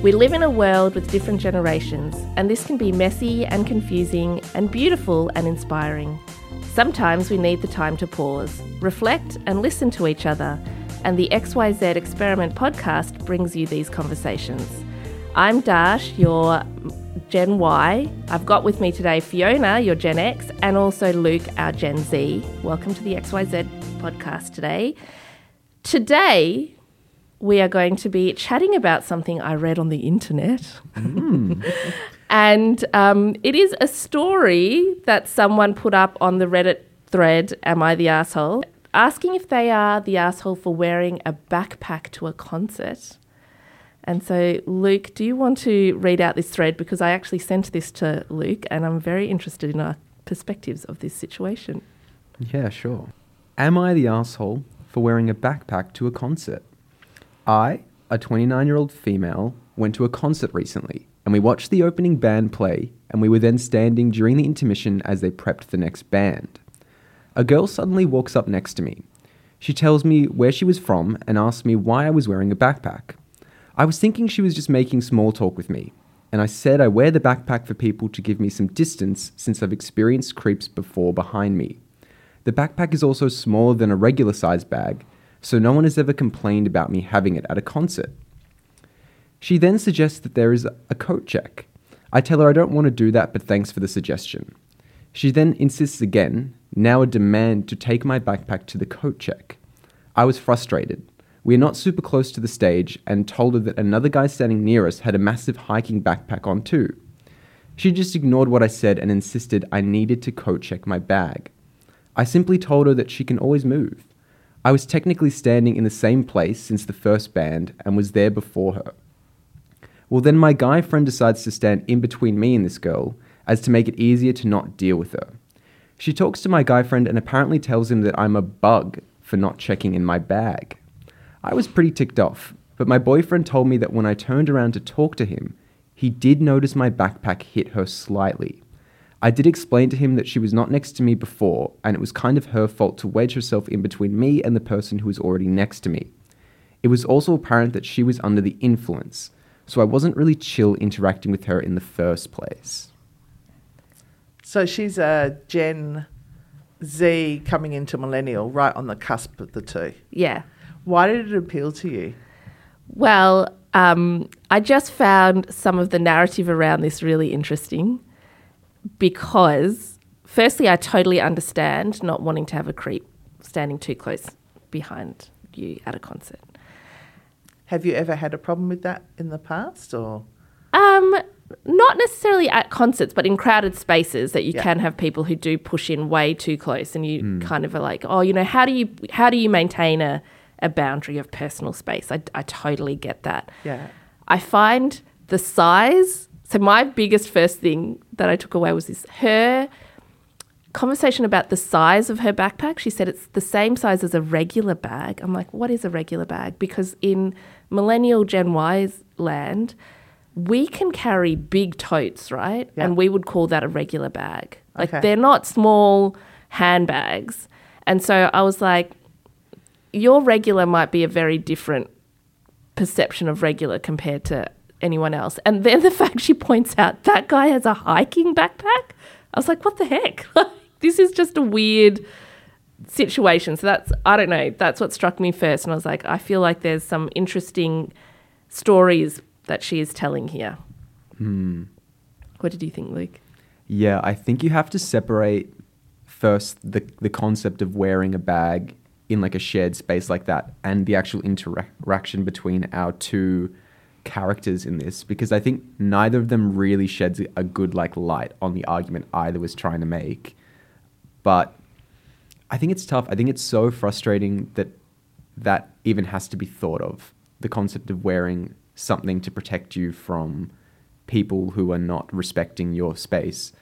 We live in a world with different generations, and this can be messy and confusing and beautiful and inspiring. Sometimes we need the time to pause, reflect, and listen to each other, and the XYZ Experiment podcast brings you these conversations. I'm Darsh, your Gen Y. I've got with me today Fiona, your Gen X, and also Luke, our Gen Z. Welcome to the XYZ podcast today. Today, we are going to be chatting about something I read on the internet. and um, it is a story that someone put up on the Reddit thread, Am I the Asshole? asking if they are the asshole for wearing a backpack to a concert. And so, Luke, do you want to read out this thread? Because I actually sent this to Luke and I'm very interested in our perspectives of this situation. Yeah, sure. Am I the asshole for wearing a backpack to a concert? I, a 29 year old female, went to a concert recently and we watched the opening band play and we were then standing during the intermission as they prepped the next band. A girl suddenly walks up next to me. She tells me where she was from and asks me why I was wearing a backpack. I was thinking she was just making small talk with me, and I said I wear the backpack for people to give me some distance since I've experienced creeps before behind me. The backpack is also smaller than a regular sized bag, so no one has ever complained about me having it at a concert. She then suggests that there is a coat check. I tell her I don't want to do that, but thanks for the suggestion. She then insists again, now a demand to take my backpack to the coat check. I was frustrated. We are not super close to the stage and told her that another guy standing near us had a massive hiking backpack on too. She just ignored what I said and insisted I needed to coat check my bag. I simply told her that she can always move. I was technically standing in the same place since the first band and was there before her. Well, then my guy friend decides to stand in between me and this girl as to make it easier to not deal with her. She talks to my guy friend and apparently tells him that I'm a bug for not checking in my bag. I was pretty ticked off, but my boyfriend told me that when I turned around to talk to him, he did notice my backpack hit her slightly. I did explain to him that she was not next to me before, and it was kind of her fault to wedge herself in between me and the person who was already next to me. It was also apparent that she was under the influence, so I wasn't really chill interacting with her in the first place. So she's a Gen Z coming into millennial, right on the cusp of the two. Yeah. Why did it appeal to you? Well, um, I just found some of the narrative around this really interesting because, firstly, I totally understand not wanting to have a creep standing too close behind you at a concert. Have you ever had a problem with that in the past, or Um, not necessarily at concerts, but in crowded spaces that you Yeah. can have people who do push in way too close, and you kind of are like, oh, you know, how do you how do you maintain a a boundary of personal space? I, I totally get that. yeah? I find the size. So my biggest first thing that I took away was this her conversation about the size of her backpack. She said it's the same size as a regular bag. I'm like, what is a regular bag? Because in millennial Gen Y's land, we can carry big totes, right? Yeah. And we would call that a regular bag. Like Okay. they're not small handbags. And so I was like, your regular might be a very different perception of regular compared to anyone else. And then the fact she points out that guy has a hiking backpack, I was like, what the heck? this is just a weird situation. So that's, I don't know, that's what struck me first. And I was like, I feel like there's some interesting stories that she is telling here. Hmm. What did you think, Luke? Yeah, I think you have to separate first the the concept of wearing a bag in like a shared space like that and the actual interaction between our two characters in this because I think neither of them really sheds a good like light on the argument either was trying to make. But I think it's tough. I think it's so frustrating that that even has to be thought of. The concept of wearing something to protect you from people who are not respecting your space.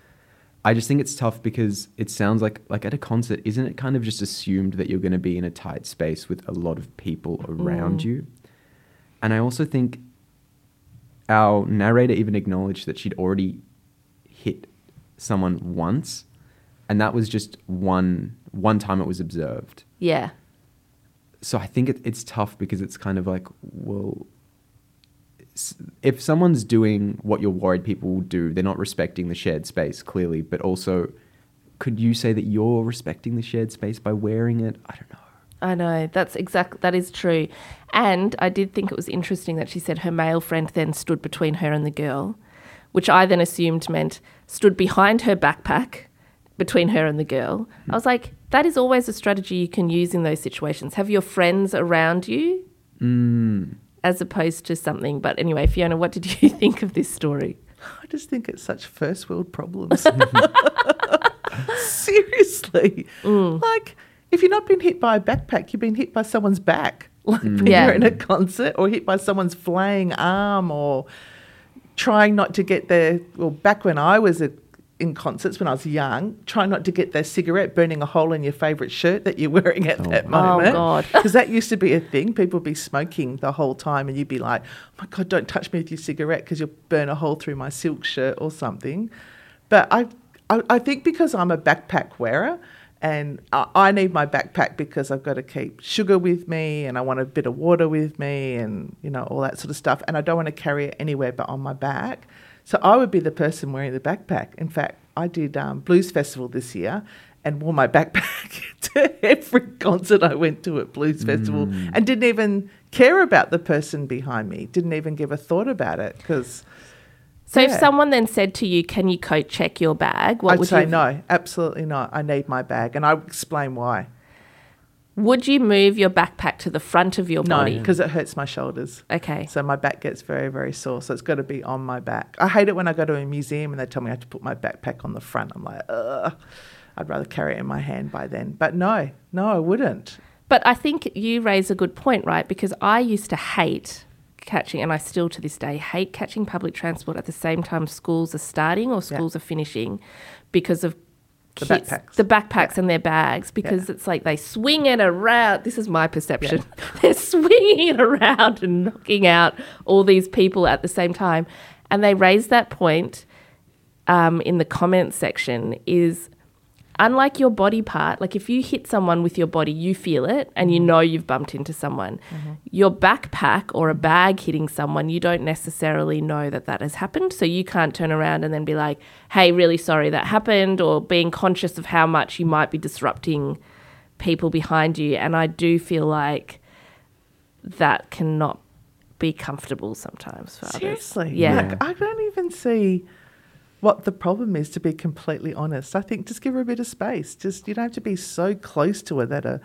I just think it's tough because it sounds like like at a concert, isn't it kind of just assumed that you're going to be in a tight space with a lot of people around mm. you? And I also think our narrator even acknowledged that she'd already hit someone once, and that was just one one time it was observed. Yeah. So I think it, it's tough because it's kind of like, well, if someone's doing what you're worried people will do, they're not respecting the shared space clearly. But also, could you say that you're respecting the shared space by wearing it? I don't know. I know that's exact. That is true, and I did think it was interesting that she said her male friend then stood between her and the girl, which I then assumed meant stood behind her backpack between her and the girl. I was like, that is always a strategy you can use in those situations. Have your friends around you, hmm. as opposed to something. But anyway, Fiona, what did you think of this story? I just think it's such first world problems. Seriously. Mm. Like, if you're not being hit by a backpack, you've been hit by someone's back. Like when Yeah. you're in a concert or hit by someone's flaying arm or trying not to get their, well, back when I was a, in concerts when I was young, trying not to get their cigarette burning a hole in your favourite shirt that you're wearing at oh, that wow. Oh, moment. God. Because that used to be a thing. People would be smoking the whole time, and you'd be like, oh my God, don't touch me with your cigarette because you'll burn a hole through my silk shirt or something. But I, I, I think because I'm a backpack wearer, and I, need my backpack because I've got to keep sugar with me, and I want a bit of water with me, and you know all that sort of stuff, and I don't want to carry it anywhere but on my back. So I would be the person wearing the backpack. In fact, I did um, Blues Festival this year and wore my backpack to every concert I went to at Blues Festival and didn't even care about the person behind me, didn't even give a thought about it because So if someone then said to you, "Can you coat check your bag?" What I'd would say you no, absolutely not. I need my bag and I'll explain why. Would you move your backpack to the front of your No, body? because it hurts my shoulders. Okay. So my back gets very, very sore. So it's got to be on my back. I hate it when I go to a museum and they tell me I have to put my backpack on the front. I'm like, ugh. I'd rather carry it in my hand by then. But no, no, I wouldn't. But I think you raise a good point, right? Because I used to hate catching, and I still to this day hate catching public transport at the same time schools are starting or schools are finishing because of The kids- backpacks. the backpacks and their bags because it's like they swing it around. This is my perception. They're swinging it around and knocking out all these people at the same time. And they raise that point um, in the comments section is unlike your body part, like if you hit someone with your body, you feel it and you mm-hmm. know you've bumped into someone. Mm-hmm. Your backpack or a bag hitting someone, you don't necessarily know that that has happened. So you can't turn around and then be like, hey, really sorry that happened, or being conscious of how much you might be disrupting people behind you. And I do feel like that cannot be comfortable sometimes for others. Seriously. Yeah. Like, I don't even see what the problem is, to be completely honest. I think just give her a bit of space. Just, you don't have to be so close to her that uh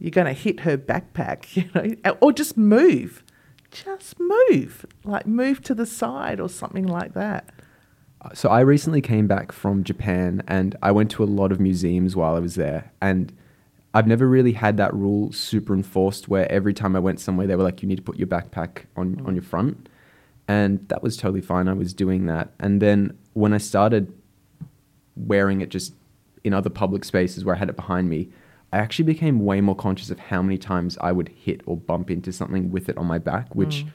you're going to hit her backpack, you know, or just move. Just move. Like move to the side or something like that. So I recently came back from Japan and I went to a lot of museums while I was there and I've never really had that rule super enforced where every time I went somewhere they were like you need to put your backpack on on your front and that was totally fine I was doing that and then when I started wearing it just in other public spaces where I had it behind me I actually became way more conscious of how many times I would hit or bump into something with it on my back which mm.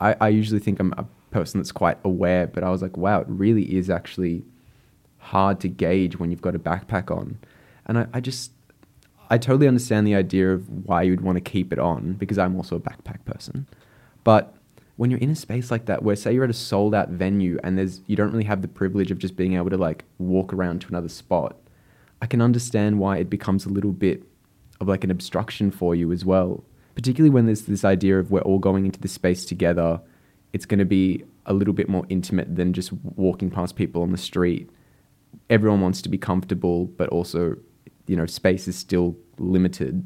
I, I usually think I'm a person that's quite aware, but I was like, wow, it really is actually hard to gauge when you've got a backpack on. And I, I just, I totally understand the idea of why you'd want to keep it on because I'm also a backpack person. But when you're in a space like that, where say you're at a sold out venue and there's, you don't really have the privilege of just being able to like walk around to another spot, I can understand why it becomes a little bit of like an obstruction for you as well. Particularly when there's this idea of we're all going into this space together, it's going to be a little bit more intimate than just walking past people on the street. Everyone wants to be comfortable, but also, you know, space is still limited.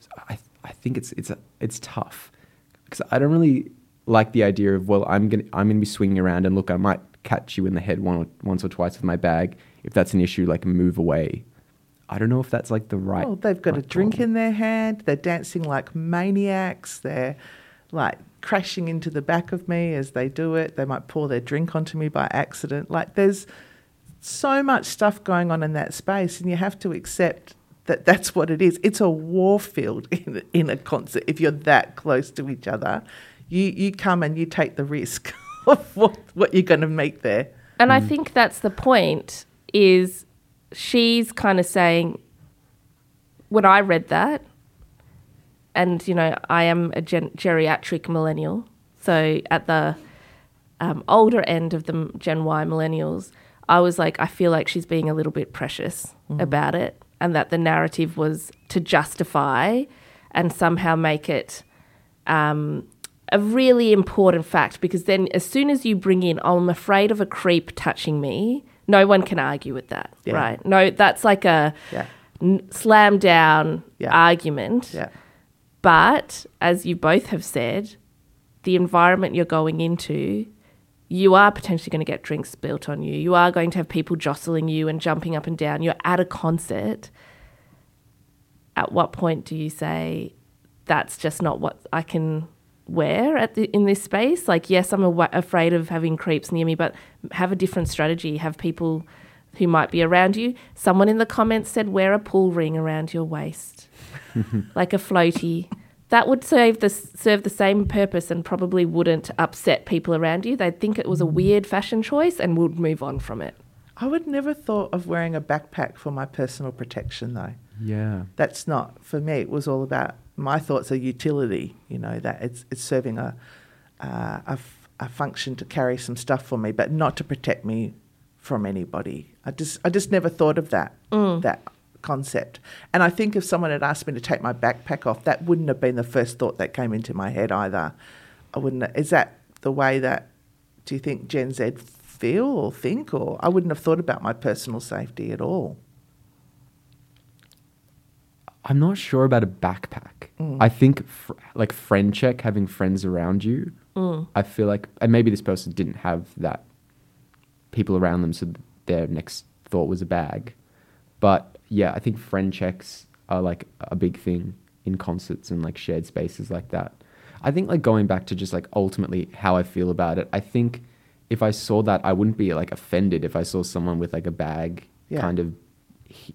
So I, I think it's it's it's tough because I don't really like the idea of well, I'm gonna I'm gonna be swinging around and look, I might catch you in the head one or, once or twice with my bag. If that's an issue, like move away. I don't know if that's like the right. Oh, they've got a drink call. in their hand. They're dancing like maniacs. They're like crashing into the back of me as they do it. They might pour their drink onto me by accident. Like there's so much stuff going on in that space, and you have to accept that that's what it is. It's a war field in, in a concert. If you're that close to each other, you you come and you take the risk of what what you're going to make there. And I think that's the point is she's kind of saying when I read that and you know I am a gen- geriatric millennial So at the um, older end of the Gen Y millennials, I was like, I feel like she's being a little bit precious about it, and that the narrative was to justify and somehow make it um, a really important fact because then as soon as you bring in, oh, I'm afraid of a creep touching me, no one can argue with that, Yeah. right? No, that's like a Yeah. n- slam down Yeah. argument. Yeah. But as you both have said, the environment you're going into, you are potentially going to get drinks spilt on you. You are going to have people jostling you and jumping up and down. You're at a concert. At what point do you say, that's just not what I can wear at the, in this space? Like, yes, I'm afraid of having creeps near me, but have a different strategy. Have people who might be around you. Someone in the comments said, wear a pull ring around your waist like a floaty. That would serve the serve the same purpose and probably wouldn't upset people around you. They'd think it was a weird fashion choice and would move on from it. I would never thought of wearing a backpack for my personal protection though. Yeah. That's not for me. It was all about my thoughts are utility. You know that it's it's serving a uh, a, f- a function to carry some stuff for me, but not to protect me from anybody. I just I just never thought of that that concept. And I think if someone had asked me to take my backpack off, that wouldn't have been the first thought that came into my head either. I wouldn't. Is that the way that do you think Gen Z feel or think, or I wouldn't have thought about my personal safety at all. I'm not sure about a backpack. Mm. I think fr- like friend check, having friends around you. I feel like, and maybe this person didn't have that people around them, so their next thought was a bag. But yeah, I think friend checks are like a big thing in concerts and like shared spaces like that. I think like going back to just like ultimately how I feel about it. I think if I saw that, I wouldn't be like offended if I saw someone with like a bag Yeah. kind of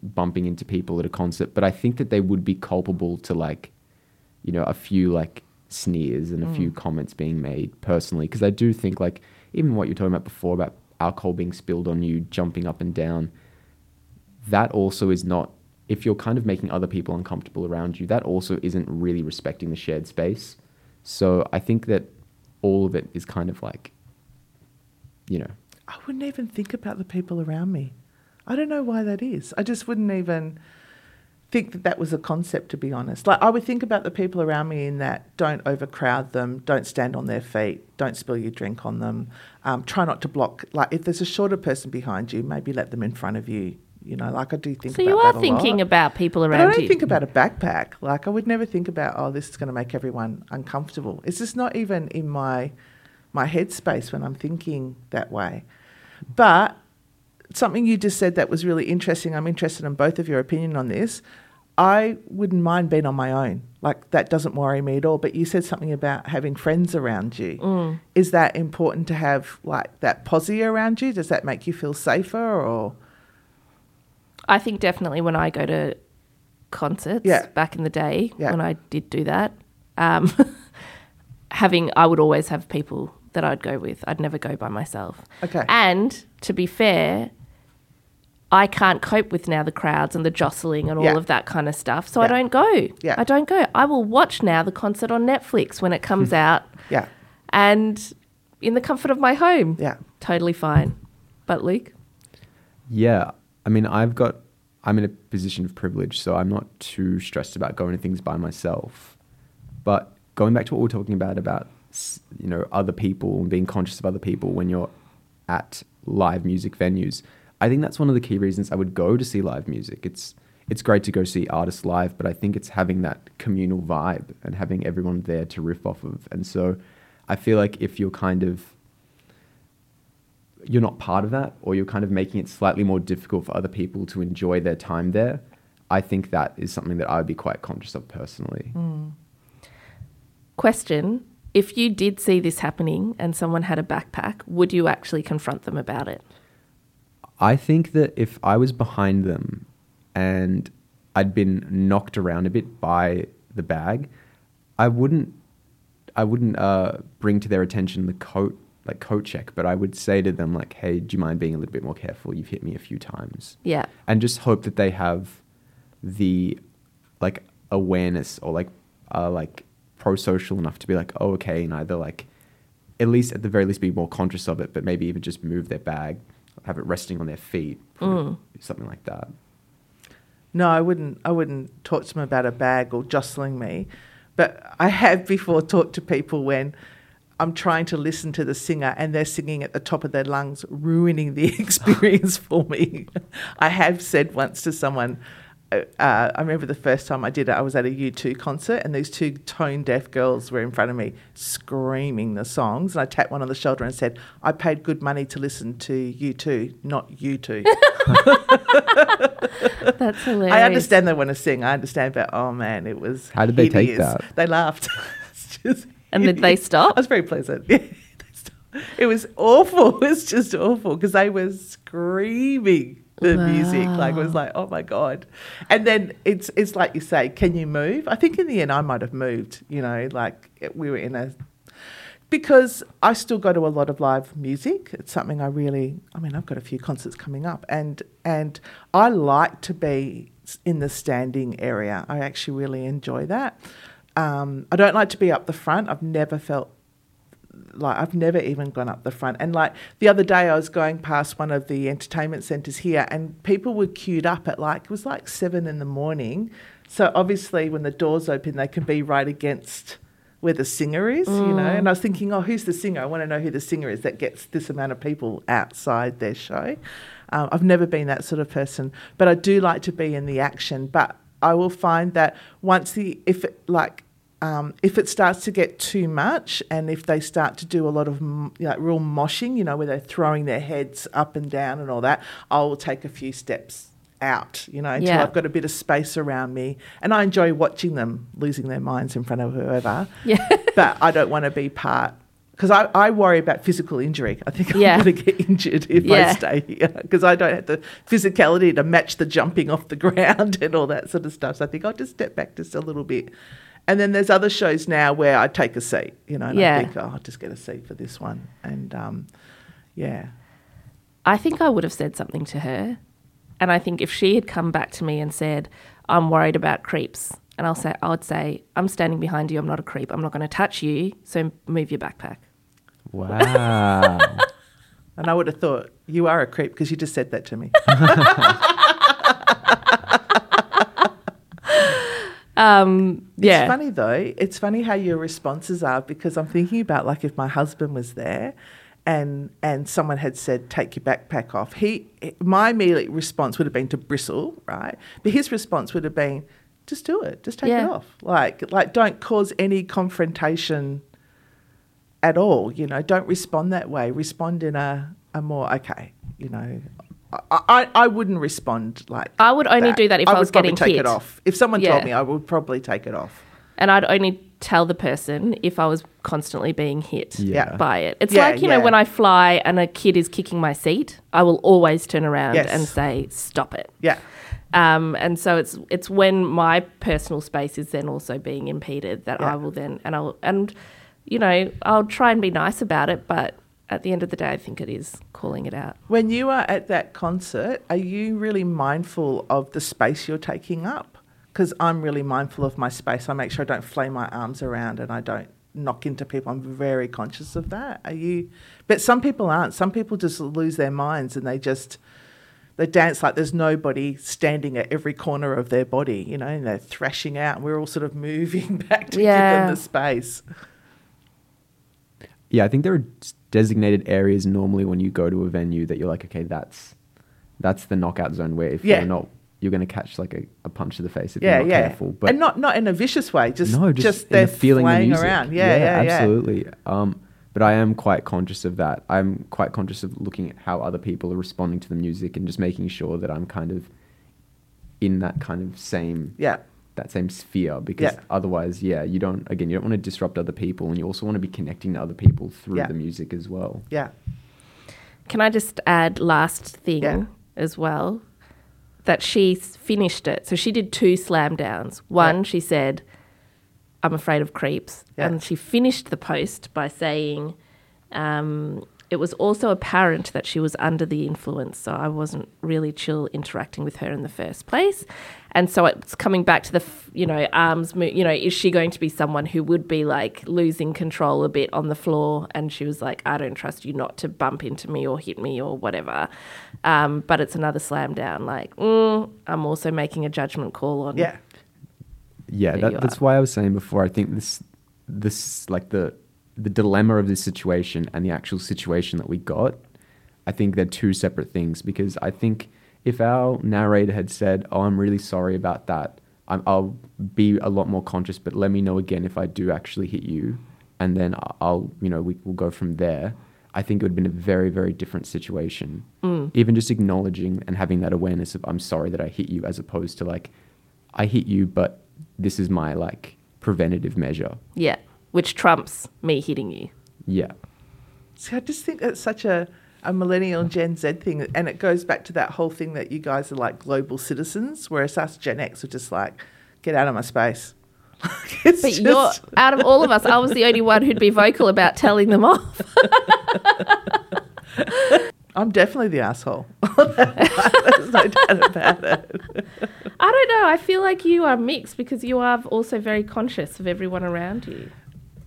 bumping into people at a concert. But I think that they would be culpable to like, you know, a few like sneers and a few mm. comments being made personally. Because I do think like even what you're talking about before about alcohol being spilled on you, jumping up and down, that also is not. If you're kind of making other people uncomfortable around you, that also isn't really respecting the shared space. So I think that all of it is kind of like, you know, I wouldn't even think about the people around me. I don't know why that is. I just wouldn't even think that that was a concept, to be honest. Like, I would think about the people around me in that don't overcrowd them, don't stand on their feet, don't spill your drink on them, um, try not to block. Like, if there's a shorter person behind you, maybe let them in front of you. You know, like I do think So you are thinking lot. about people around I don't you. think about a backpack. Like I would never think about, oh, this is going to make everyone uncomfortable. It's just not even in my my headspace when I'm thinking that way. But something you just said that was really interesting. I'm interested in both of your opinion on this. I wouldn't mind being on my own. Like that doesn't worry me at all. But you said something about having friends around you. Mm. Is that important to have like that posse around you? Does that make you feel safer or I think definitely when I go to concerts Yeah. back in the day Yeah. when I did do that, um, having I would always have people that I'd go with. I'd never go by myself. Okay. And to be fair, I can't cope with now the crowds and the jostling and all Yeah. of that kind of stuff. So I Yeah. don't go. Yeah. I don't go. I will watch now the concert on Netflix when it comes out yeah. and in the comfort of my home. Yeah. Totally fine. But Luke? Yeah, I mean, I've got, I'm in a position of privilege, so I'm not too stressed about going to things by myself. But going back to what we are talking about, about, you know, other people and being conscious of other people when you're at live music venues, I think that's one of the key reasons I would go to see live music. It's, it's great to go see artists live, but I think it's having that communal vibe and having everyone there to riff off of. And so I feel like if you're kind of you're not part of that or you're kind of making it slightly more difficult for other people to enjoy their time there, I think that is something that I would be quite conscious of personally. Question If you did see this happening and someone had a backpack, would you actually confront them about it? I think that if I was behind them and I'd been knocked around a bit by the bag, I wouldn't I wouldn't uh, bring to their attention the coat like coat check, but I would say to them like, "Hey, do you mind being a little bit more careful? You've hit me a few times." Yeah. and just hope that they have the like awareness or like uh, like pro social enough to be like, oh, okay, and either like at least at the very least be more conscious of it, but maybe even just move their bag, have it resting on their feet, put it- something like that. No, I wouldn't. I wouldn't talk to them about a bag or jostling me. But I have before talked to people when I'm trying to listen to the singer and they're singing at the top of their lungs, ruining the experience for me. I have said once to someone. Uh, uh, I remember the first time I did it, I was at a U2 concert and these two tone deaf girls were in front of me screaming the songs. And I tapped one on the shoulder and said, I paid good money to listen to U2, not you two. That's hilarious. I understand they want to sing. I understand, but oh man, it was. How did they take that? They laughed. It's just And then they stop? I was very pleasant. Yeah, it was awful. It was just awful because they were screaming the music. Like it was like, oh my god. And then it's it's like you say, can you move? I think in the end I might have moved. You know, like we were in a because I still go to a lot of live music. It's something I really. I mean, I've got a few concerts coming up, and and I like to be in the standing area. I actually really enjoy that. Um, I don't like to be up the front. I've never felt like I've never even gone up the front. And like the other day, I was going past one of the entertainment centres here, and people were queued up at like it was like seven in the morning. So obviously, when the doors open, they can be right against where the singer is, you know. And I was thinking, oh, who's the singer? I want to know who the singer is that gets this amount of people outside their show. Um, I've never been that sort of person, but I do like to be in the action. But I will find that once the if it, like um, if it starts to get too much, and if they start to do a lot of like real moshing, you know, where they're throwing their heads up and down and all that, I will take a few steps out, you know, until Yeah. I've got a bit of space around me, and I enjoy watching them losing their minds in front of whoever. Yeah. but I don't want to be part. Because I, I worry about physical injury. I think Yeah. I'm going to get injured if Yeah. I stay here because I don't have the physicality to match the jumping off the ground and all that sort of stuff. So I think I'll just step back just a little bit. And then there's other shows now where I take a seat, you know, and Yeah. I think, oh, I'll just get a seat for this one. And um, yeah. I think I would have said something to her. And I think if she had come back to me and said, I'm worried about creeps, and I'll say, I would say, I'm standing behind you. I'm not a creep. I'm not going to touch you. So move your backpack. Wow. And I would have thought, you are a creep because you just said that to me. Um, yeah. It's funny though. It's funny how your responses are because I'm thinking about like if my husband was there and and someone had said take your backpack off. He my immediate response would have been to bristle, right? But his response would have been just do it. Just take Yeah. it off. Like like don't cause any confrontation at all, you know. Don't respond that way. Respond in a a more okay, you know. I, I, I wouldn't respond like I would only do that if I would was probably getting take hit. it off. If someone Yeah. told me, I would probably take it off. And I'd only tell the person if I was constantly being hit Yeah. by it. It's Yeah, like, you know, when I fly and a kid is kicking my seat, I will always turn around Yes. and say, stop it. Yeah. Um, and so it's it's when my personal space is then also being impeded that Yeah. I will then and I'll and you know I'll try and be nice about it, but at the end of the day, I think it is calling it out. When you are at that concert, are you really mindful of the space you're taking up? Because I'm really mindful of my space. I make sure I don't flay my arms around and I don't knock into people. I'm very conscious of that. Are you? But some people aren't. Some people just lose their minds and they just they dance like there's nobody standing at every corner of their body, you know, and they're thrashing out. And we're all sort of moving back to give them the space. yeah, I think there are designated areas normally when you go to a venue that you're like, okay, that's that's the knockout zone where if Yeah. you're not, you're going to catch like a, a punch to the face if Yeah, you're not yeah. careful. But and not not in a vicious way, just no, just, just they're the feeling the music. around. Yeah, yeah, yeah. absolutely. Um, but I am quite conscious of that. I'm quite conscious of looking at how other people are responding to the music and just making sure that I'm kind of in that kind of same Yeah. that same sphere because Yeah. otherwise, yeah, you don't again, you don't want to disrupt other people and you also want to be connecting to other people through Yeah. the music as well. Yeah. Can I just add last thing Yeah. as well? That she finished it. So she did two slam downs. One, Yeah. she said, I'm afraid of creeps. Yeah. And she finished the post by saying, um, it was also apparent that she was under the influence, so I wasn't really chill interacting with her in the first place. And so it's coming back to the, f- you know, arms, mo- you know, is she going to be someone who would be like losing control a bit on the floor? And she was like, I don't trust you not to bump into me or hit me or whatever. Um, but it's another slam down. Like, mm, I'm also making a judgment call on. Yeah. Yeah, that, that's why I was saying before. I think this, this like the the dilemma of this situation and the actual situation that we got. I think they're two separate things because I think if our narrator had said, "Oh, I'm really sorry about that," I'm, I'll be a lot more conscious. But let me know again if I do actually hit you, and then I- I'll, you know, we will go from there. I think it would have been a very, very different situation. Even just acknowledging and having that awareness of, "I'm sorry that I hit you," as opposed to like, "I hit you, but this is my like preventative measure." Yeah. Which trumps me hitting you. Yeah. See, I just think that's such a, a millennial Gen Z thing. And it goes back to that whole thing that you guys are like global citizens, whereas us Gen X are just like, get out of my space. It's But you're out of all of us, I was the only one who'd be vocal about telling them off. I'm definitely the asshole. There's no doubt about it. I know. I feel like you are mixed because you are also very conscious of everyone around you.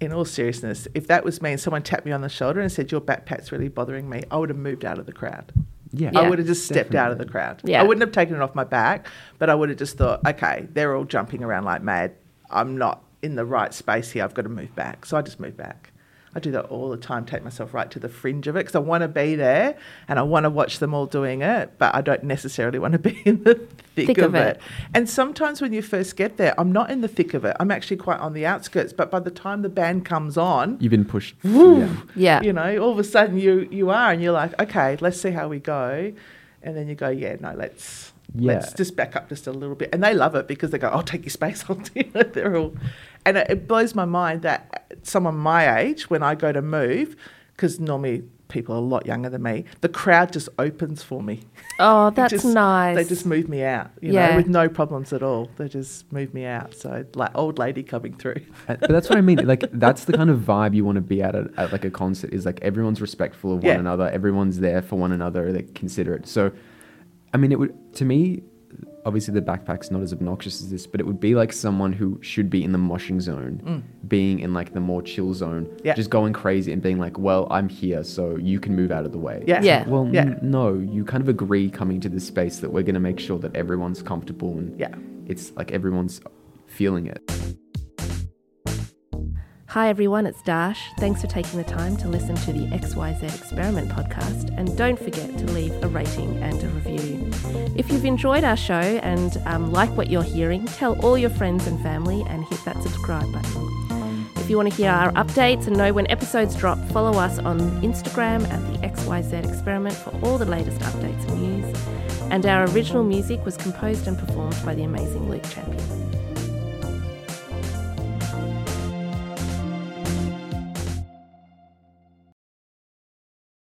In all seriousness, if that was me and someone tapped me on the shoulder and said, Your backpack's really bothering me, I would have moved out of the crowd. Yeah. Yeah. I would have just stepped out of the crowd. Yeah. I wouldn't have taken it off my back, but I would have just thought, okay, they're all jumping around like mad. I'm not in the right space here. I've got to move back. So I just moved back. I do that all the time, take myself right to the fringe of it because I want to be there and I want to watch them all doing it, but I don't necessarily want to be in the thick, Thick of, of it. it. And sometimes when you first get there, I'm not in the thick of it. I'm actually quite on the outskirts, but by the time the band comes on, You've been pushed. Woo! Yeah. Yeah. you know, all of a sudden you you are, and you're like, okay, let's see how we go, and then you go, yeah, no, let's let's just back up just a little bit, and they love it because they go, I'll take your space, I'll do it. They're all, and it, it blows my mind that someone my age, when I go to move, because normally people are a lot younger than me, the crowd just opens for me. Oh, that's just- nice. They just move me out, you Yeah. know, with no problems at all. They just move me out. So like old lady coming through. But that's what I mean. Like that's the kind of vibe you want to be at, a, at like a concert. Is like everyone's respectful of one Yeah. another. Everyone's there for one another. They consider it. So, I mean, it would to me. Obviously, the backpack's not as obnoxious as this, but it would be like someone who should be in the moshing zone, being in like the more chill zone, Mm. Yeah. just going crazy and being like, "Well, I'm here, so you can move out of the way." Yeah. Yeah. Well, Yeah. n- no, you kind of agree coming to this space that we're going to make sure that everyone's comfortable and Yeah. it's like everyone's feeling it. Hi everyone, it's Darsh. Thanks for taking the time to listen to the XYZ Experiment podcast, and don't forget to leave a rating and a review. If you've enjoyed our show and um, like what you're hearing, tell all your friends and family and hit that subscribe button. If you want to hear our updates and know when episodes drop, follow us on Instagram at the XYZ Experiment for all the latest updates and news. And our original music was composed and performed by the amazing Luke Champion.